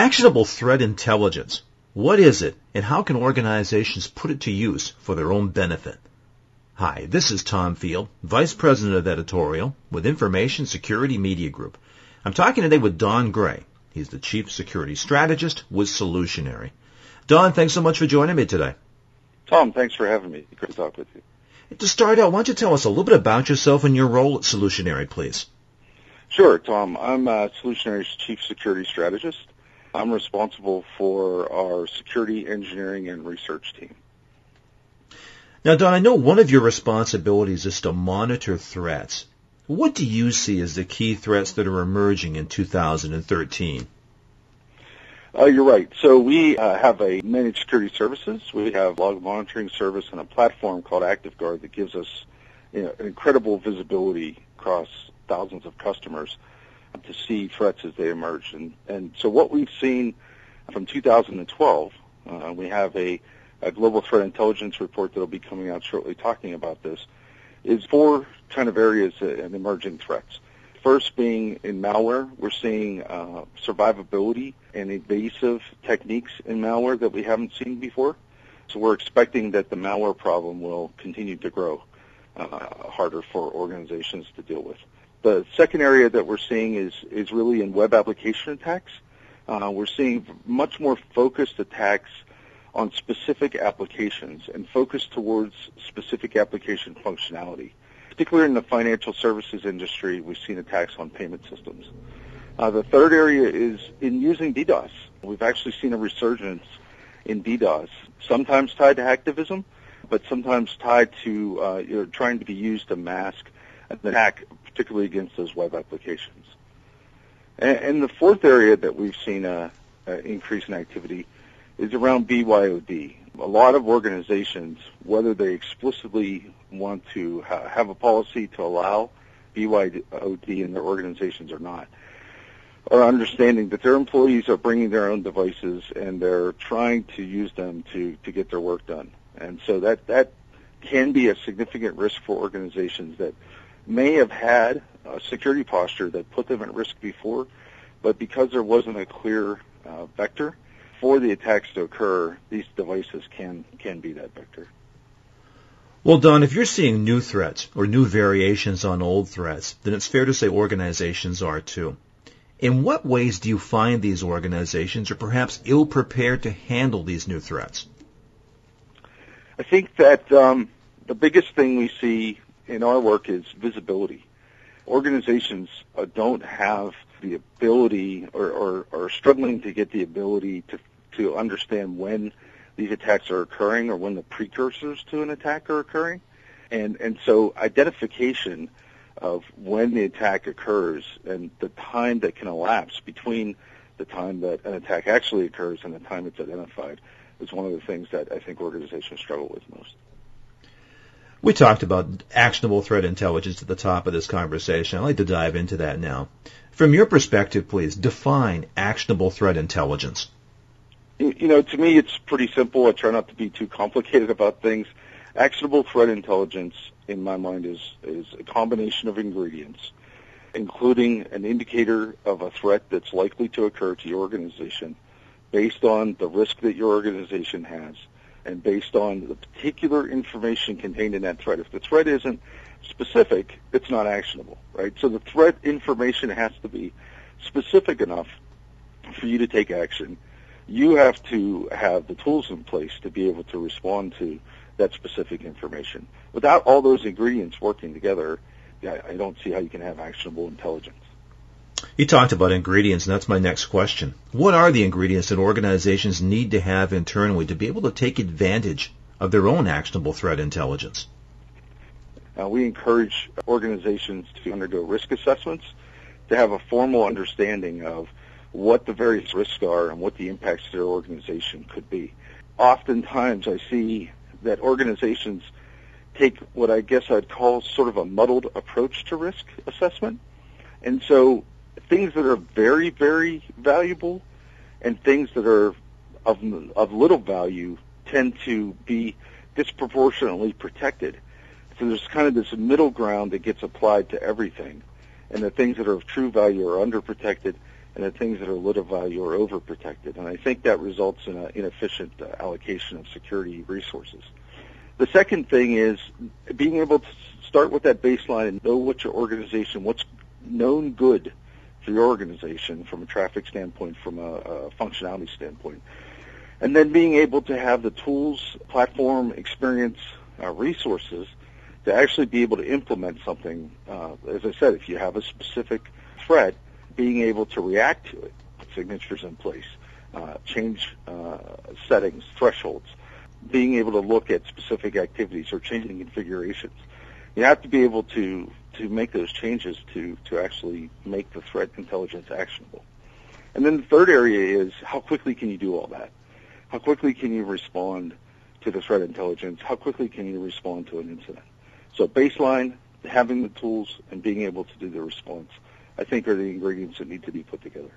Actionable threat intelligence. What is it and how can organizations put it to use for their own benefit? Hi, this is Tom Field, Vice President of Editorial with Information Security Media Group. I'm talking today with Don Gray. He's the Chief Security Strategist with Solutionary. Don, thanks so much for joining me today. Tom, thanks for having me. Great to talk with you. To start out, why don't you tell us a little bit about yourself and your role at Solutionary, please? Sure, Tom. I'm uh, Solutionary's Chief Security Strategist. I'm responsible for our security engineering and research team. Now, Don, I know one of your responsibilities is to monitor threats. What do you see as the key threats that are emerging in 2013? Uh, you're right. So we uh, have a managed security services. We have log monitoring service and a platform called ActiveGuard that gives us you know, incredible visibility across thousands of customers to see threats as they emerge. And, and so what we've seen from 2012, uh, we have a, a global threat intelligence report that will be coming out shortly talking about this, is four kind of areas and emerging threats. First being in malware, we're seeing uh, survivability and evasive techniques in malware that we haven't seen before. So we're expecting that the malware problem will continue to grow uh, harder for organizations to deal with. The second area that we're seeing is, is really in web application attacks. Uh, we're seeing much more focused attacks on specific applications and focused towards specific application functionality. Particularly in the financial services industry, we've seen attacks on payment systems. Uh, the third area is in using DDoS. We've actually seen a resurgence in DDoS, sometimes tied to hacktivism, but sometimes tied to uh, you know, trying to be used to mask an attack, particularly against those web applications. And, and the fourth area that we've seen an increase in activity is around BYOD. A lot of organizations, whether they explicitly want to ha- have a policy to allow BYOD in their organizations or not, are understanding that their employees are bringing their own devices and they're trying to use them to, to get their work done. And so that, that can be a significant risk for organizations that may have had a security posture that put them at risk before, but because there wasn't a clear uh, vector for the attacks to occur, these devices can can be that vector. Well, Don, if you're seeing new threats or new variations on old threats, then it's fair to say organizations are too. In what ways do you find these organizations are perhaps ill prepared to handle these new threats? I think that um, the biggest thing we see in our work is visibility. Organizations uh, don't have the ability or, or, or struggling to get the ability to, to understand when these attacks are occurring or when the precursors to an attack are occurring. And, and so identification of when the attack occurs and the time that can elapse between the time that an attack actually occurs and the time it's identified is one of the things that I think organizations struggle with most. We talked about actionable threat intelligence at the top of this conversation. I'd like to dive into that now. From your perspective, please, define actionable threat intelligence. You know, to me, it's pretty simple. I try not to be too complicated about things. Actionable threat intelligence, in my mind, is, is a combination of ingredients, including an indicator of a threat that's likely to occur to your organization based on the risk that your organization has and based on the particular information contained in that threat. If the threat isn't specific, it's not actionable, right? So the threat information has to be specific enough for you to take action. You have to have the tools in place to be able to respond to that specific information. Without all those ingredients working together, I don't see how you can have actionable intelligence. You talked about ingredients, and that's my next question. What are the ingredients that organizations need to have internally to be able to take advantage of their own actionable threat intelligence? Uh, we encourage organizations to undergo risk assessments to have a formal understanding of what the various risks are and what the impacts to their organization could be. Oftentimes I see that organizations take what I guess I'd call sort of a muddled approach to risk assessment. And so things that are very, very valuable and things that are of, of little value tend to be disproportionately protected. So there's kind of this middle ground that gets applied to everything. and the things that are of true value are underprotected, and the things that are little value are overprotected. And I think that results in an inefficient uh, allocation of security resources. The second thing is being able to start with that baseline and know what your organization, what's known good for your organization from a traffic standpoint, from a, a functionality standpoint. And then being able to have the tools, platform, experience, uh, resources to actually be able to implement something. Uh, as I said, if you have a specific threat, being able to react to it, signatures in place, uh, change uh, settings, thresholds, being able to look at specific activities or changing configurations. You have to be able to to make those changes to to actually make the threat intelligence actionable. And then the third area is how quickly can you do all that? How quickly can you respond to the threat intelligence? How quickly can you respond to an incident? So baseline, having the tools, and being able to do the response, I think are the ingredients that need to be put together.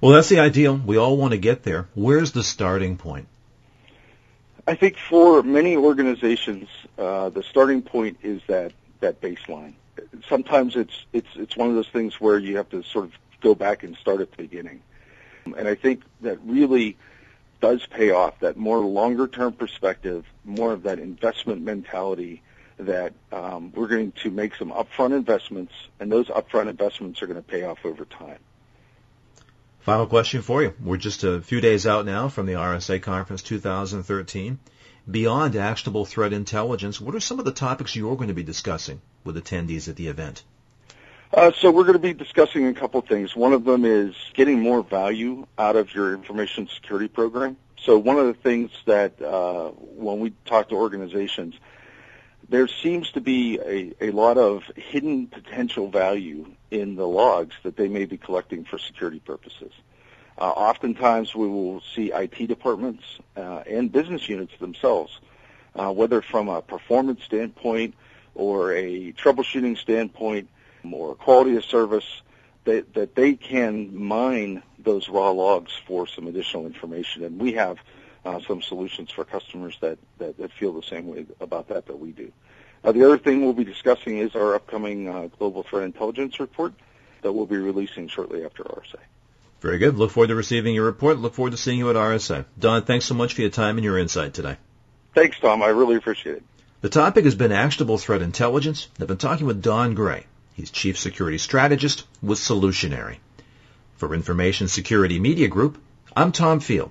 Well, that's the ideal. We all want to get there. Where's the starting point? I think for many organizations, uh, the starting point is that that baseline. Sometimes it's it's it's one of those things where you have to sort of go back and start at the beginning, and I think that really does pay off. That more longer term perspective, more of that investment mentality. That um, we're going to make some upfront investments, and those upfront investments are going to pay off over time. Final question for you. We're just a few days out now from the RSA Conference 2013. Beyond actionable threat intelligence, what are some of the topics you're going to be discussing with attendees at the event? Uh, so we're going to be discussing a couple of things. One of them is getting more value out of your information security program. So one of the things that uh, when we talk to organizations, there seems to be a, a lot of hidden potential value in the logs that they may be collecting for security purposes. Uh, oftentimes we will see IT departments uh, and business units themselves, uh, whether from a performance standpoint or a troubleshooting standpoint or quality of service, that, that they can mine those raw logs for some additional information. And we have uh, some solutions for customers that, that, that, feel the same way about that that we do. Uh, the other thing we'll be discussing is our upcoming uh, Global Threat Intelligence Report that we'll be releasing shortly after RSA. Very good. Look forward to receiving your report. Look forward to seeing you at RSA. Don, thanks so much for your time and your insight today. Thanks, Tom. I really appreciate it. The topic has been actionable threat intelligence. I've been talking with Don Gray. He's Chief Security Strategist with Solutionary. For Information Security Media Group, I'm Tom Field.